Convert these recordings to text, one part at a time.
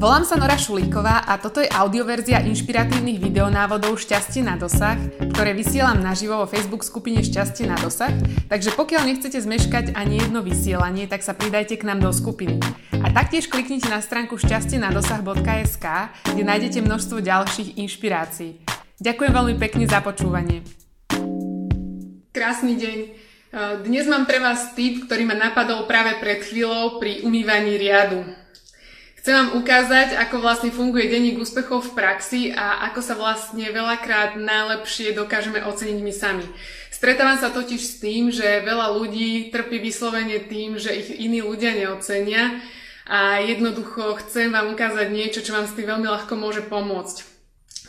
Volám sa Nora Šulíková a toto je audioverzia inšpiratívnych videonávodov Šťastie na dosah, ktoré vysielam naživo vo Facebook skupine Šťastie na dosah, takže pokiaľ nechcete zmeškať ani jedno vysielanie, tak sa pridajte k nám do skupiny. A taktiež kliknite na stránku šťastieNadosah.sk, kde nájdete množstvo ďalších inšpirácií. Ďakujem veľmi pekne za počúvanie. Krásny deň. Dnes mám pre vás tip, ktorý ma napadol práve pred chvíľou pri umývaní riadu. Chcem vám ukázať, ako vlastne funguje denník úspechov v praxi a ako sa vlastne veľakrát najlepšie dokážeme oceniť my sami. Stretávam sa totiž s tým, že veľa ľudí trpí vyslovene tým, že ich iní ľudia neocenia a jednoducho chcem vám ukázať niečo, čo vám s tým veľmi ľahko môže pomôcť.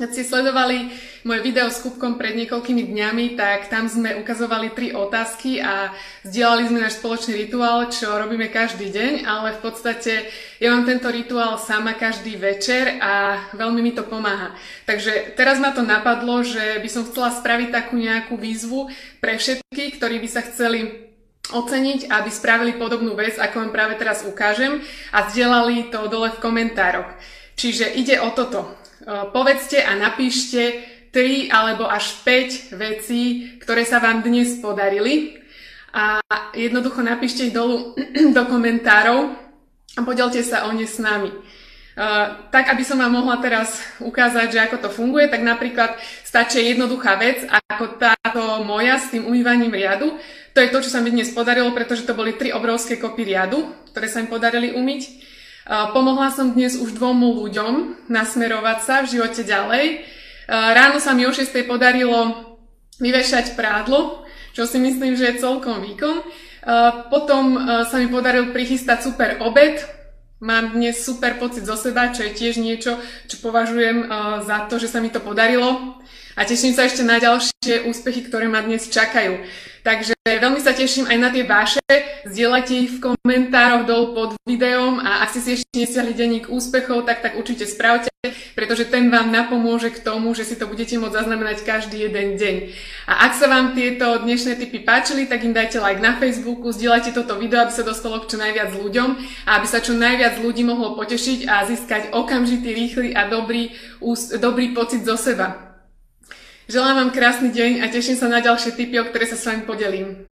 Keď ste sledovali moje video s Kupkom pred niekoľkými dňami, tak tam sme ukazovali tri otázky a zdieľali sme náš spoločný rituál, čo robíme každý deň, ale v podstate ja mám tento rituál sama každý večer a veľmi mi to pomáha. Takže teraz ma to napadlo, že by som chcela spraviť takú nejakú výzvu pre všetkých, ktorí by sa chceli oceniť, aby spravili podobnú vec, ako vám práve teraz ukážem a zdieľali to dole v komentároch. Čiže ide o toto povedzte a napíšte 3 alebo až 5 vecí, ktoré sa vám dnes podarili a jednoducho napíšte ich dolu do komentárov a podelte sa o ne s nami. Uh, tak, aby som vám mohla teraz ukázať, že ako to funguje, tak napríklad stačí jednoduchá vec, ako táto moja s tým umývaním riadu. To je to, čo sa mi dnes podarilo, pretože to boli tri obrovské kopy riadu, ktoré sa mi podarili umyť. Pomohla som dnes už dvomu ľuďom nasmerovať sa v živote ďalej. Ráno sa mi o 6. podarilo vyvešať prádlo, čo si myslím, že je celkom výkon. Potom sa mi podaril prichystať super obed. Mám dnes super pocit zo seba, čo je tiež niečo, čo považujem za to, že sa mi to podarilo. A teším sa ešte na ďalšie úspechy, ktoré ma dnes čakajú. Takže veľmi sa teším aj na tie vaše, zdieľajte ich v komentároch dolu pod videom a ak ste si ešte nesiahli denník úspechov, tak tak určite spravte, pretože ten vám napomôže k tomu, že si to budete môcť zaznamenať každý jeden deň. A ak sa vám tieto dnešné tipy páčili, tak im dajte like na Facebooku, zdieľajte toto video, aby sa dostalo k čo najviac ľuďom a aby sa čo najviac ľudí mohlo potešiť a získať okamžitý, rýchly a dobrý, dobrý pocit zo seba. Želám vám krásny deň a teším sa na ďalšie tipy, o ktoré sa s vami podelím.